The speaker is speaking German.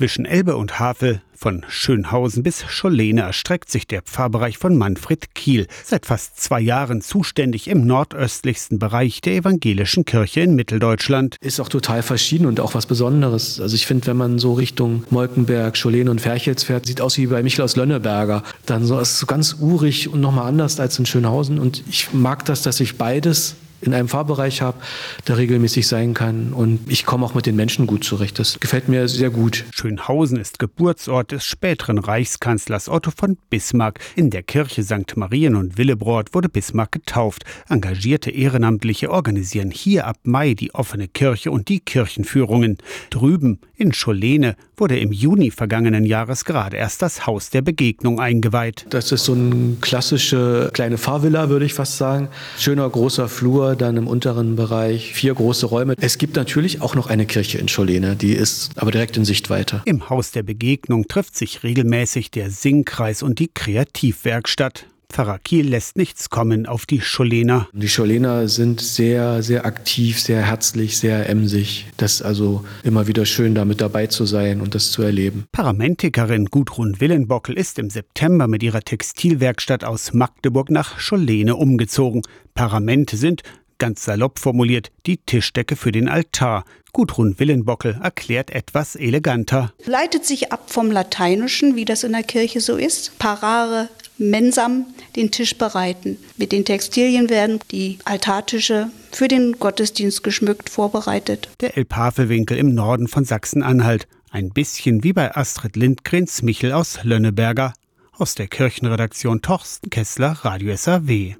Zwischen Elbe und Havel, von Schönhausen bis Scholene erstreckt sich der Pfarrbereich von Manfred Kiel, seit fast zwei Jahren zuständig im nordöstlichsten Bereich der evangelischen Kirche in Mitteldeutschland. Ist auch total verschieden und auch was Besonderes. Also ich finde, wenn man so Richtung Molkenberg, Scholene und Ferchels fährt, sieht aus wie bei Michelaus Lönneberger. Dann so, ist es so ganz urig und nochmal anders als in Schönhausen. Und ich mag das, dass ich beides in einem Fahrbereich habe, der regelmäßig sein kann. Und ich komme auch mit den Menschen gut zurecht. Das gefällt mir sehr gut. Schönhausen ist Geburtsort des späteren Reichskanzlers Otto von Bismarck. In der Kirche St. Marien und Willebrord wurde Bismarck getauft. Engagierte Ehrenamtliche organisieren hier ab Mai die offene Kirche und die Kirchenführungen. Drüben in Scholene wurde im Juni vergangenen Jahres gerade erst das Haus der Begegnung eingeweiht. Das ist so eine klassische kleine Fahrvilla, würde ich fast sagen. Schöner großer Flur, dann im unteren Bereich vier große Räume. Es gibt natürlich auch noch eine Kirche in Scholene, die ist aber direkt in Sichtweite. Im Haus der Begegnung trifft sich regelmäßig der Singkreis und die Kreativwerkstatt. Pfarrer Kiel lässt nichts kommen auf die Scholener. Die Scholener sind sehr, sehr aktiv, sehr herzlich, sehr emsig. Das ist also immer wieder schön, da mit dabei zu sein und das zu erleben. Paramentikerin Gudrun Willenbockel ist im September mit ihrer Textilwerkstatt aus Magdeburg nach Scholene umgezogen. Paramente sind, ganz salopp formuliert, die Tischdecke für den Altar. Gudrun Willenbockel erklärt etwas eleganter. Leitet sich ab vom Lateinischen, wie das in der Kirche so ist. Parare, mensam den Tisch bereiten. Mit den Textilien werden die Altartische für den Gottesdienst geschmückt vorbereitet. Der Elbhavelwinkel im Norden von Sachsen-Anhalt. Ein bisschen wie bei Astrid Lindgrens Michel aus Lönneberger. Aus der Kirchenredaktion Torsten Kessler, Radio SAW.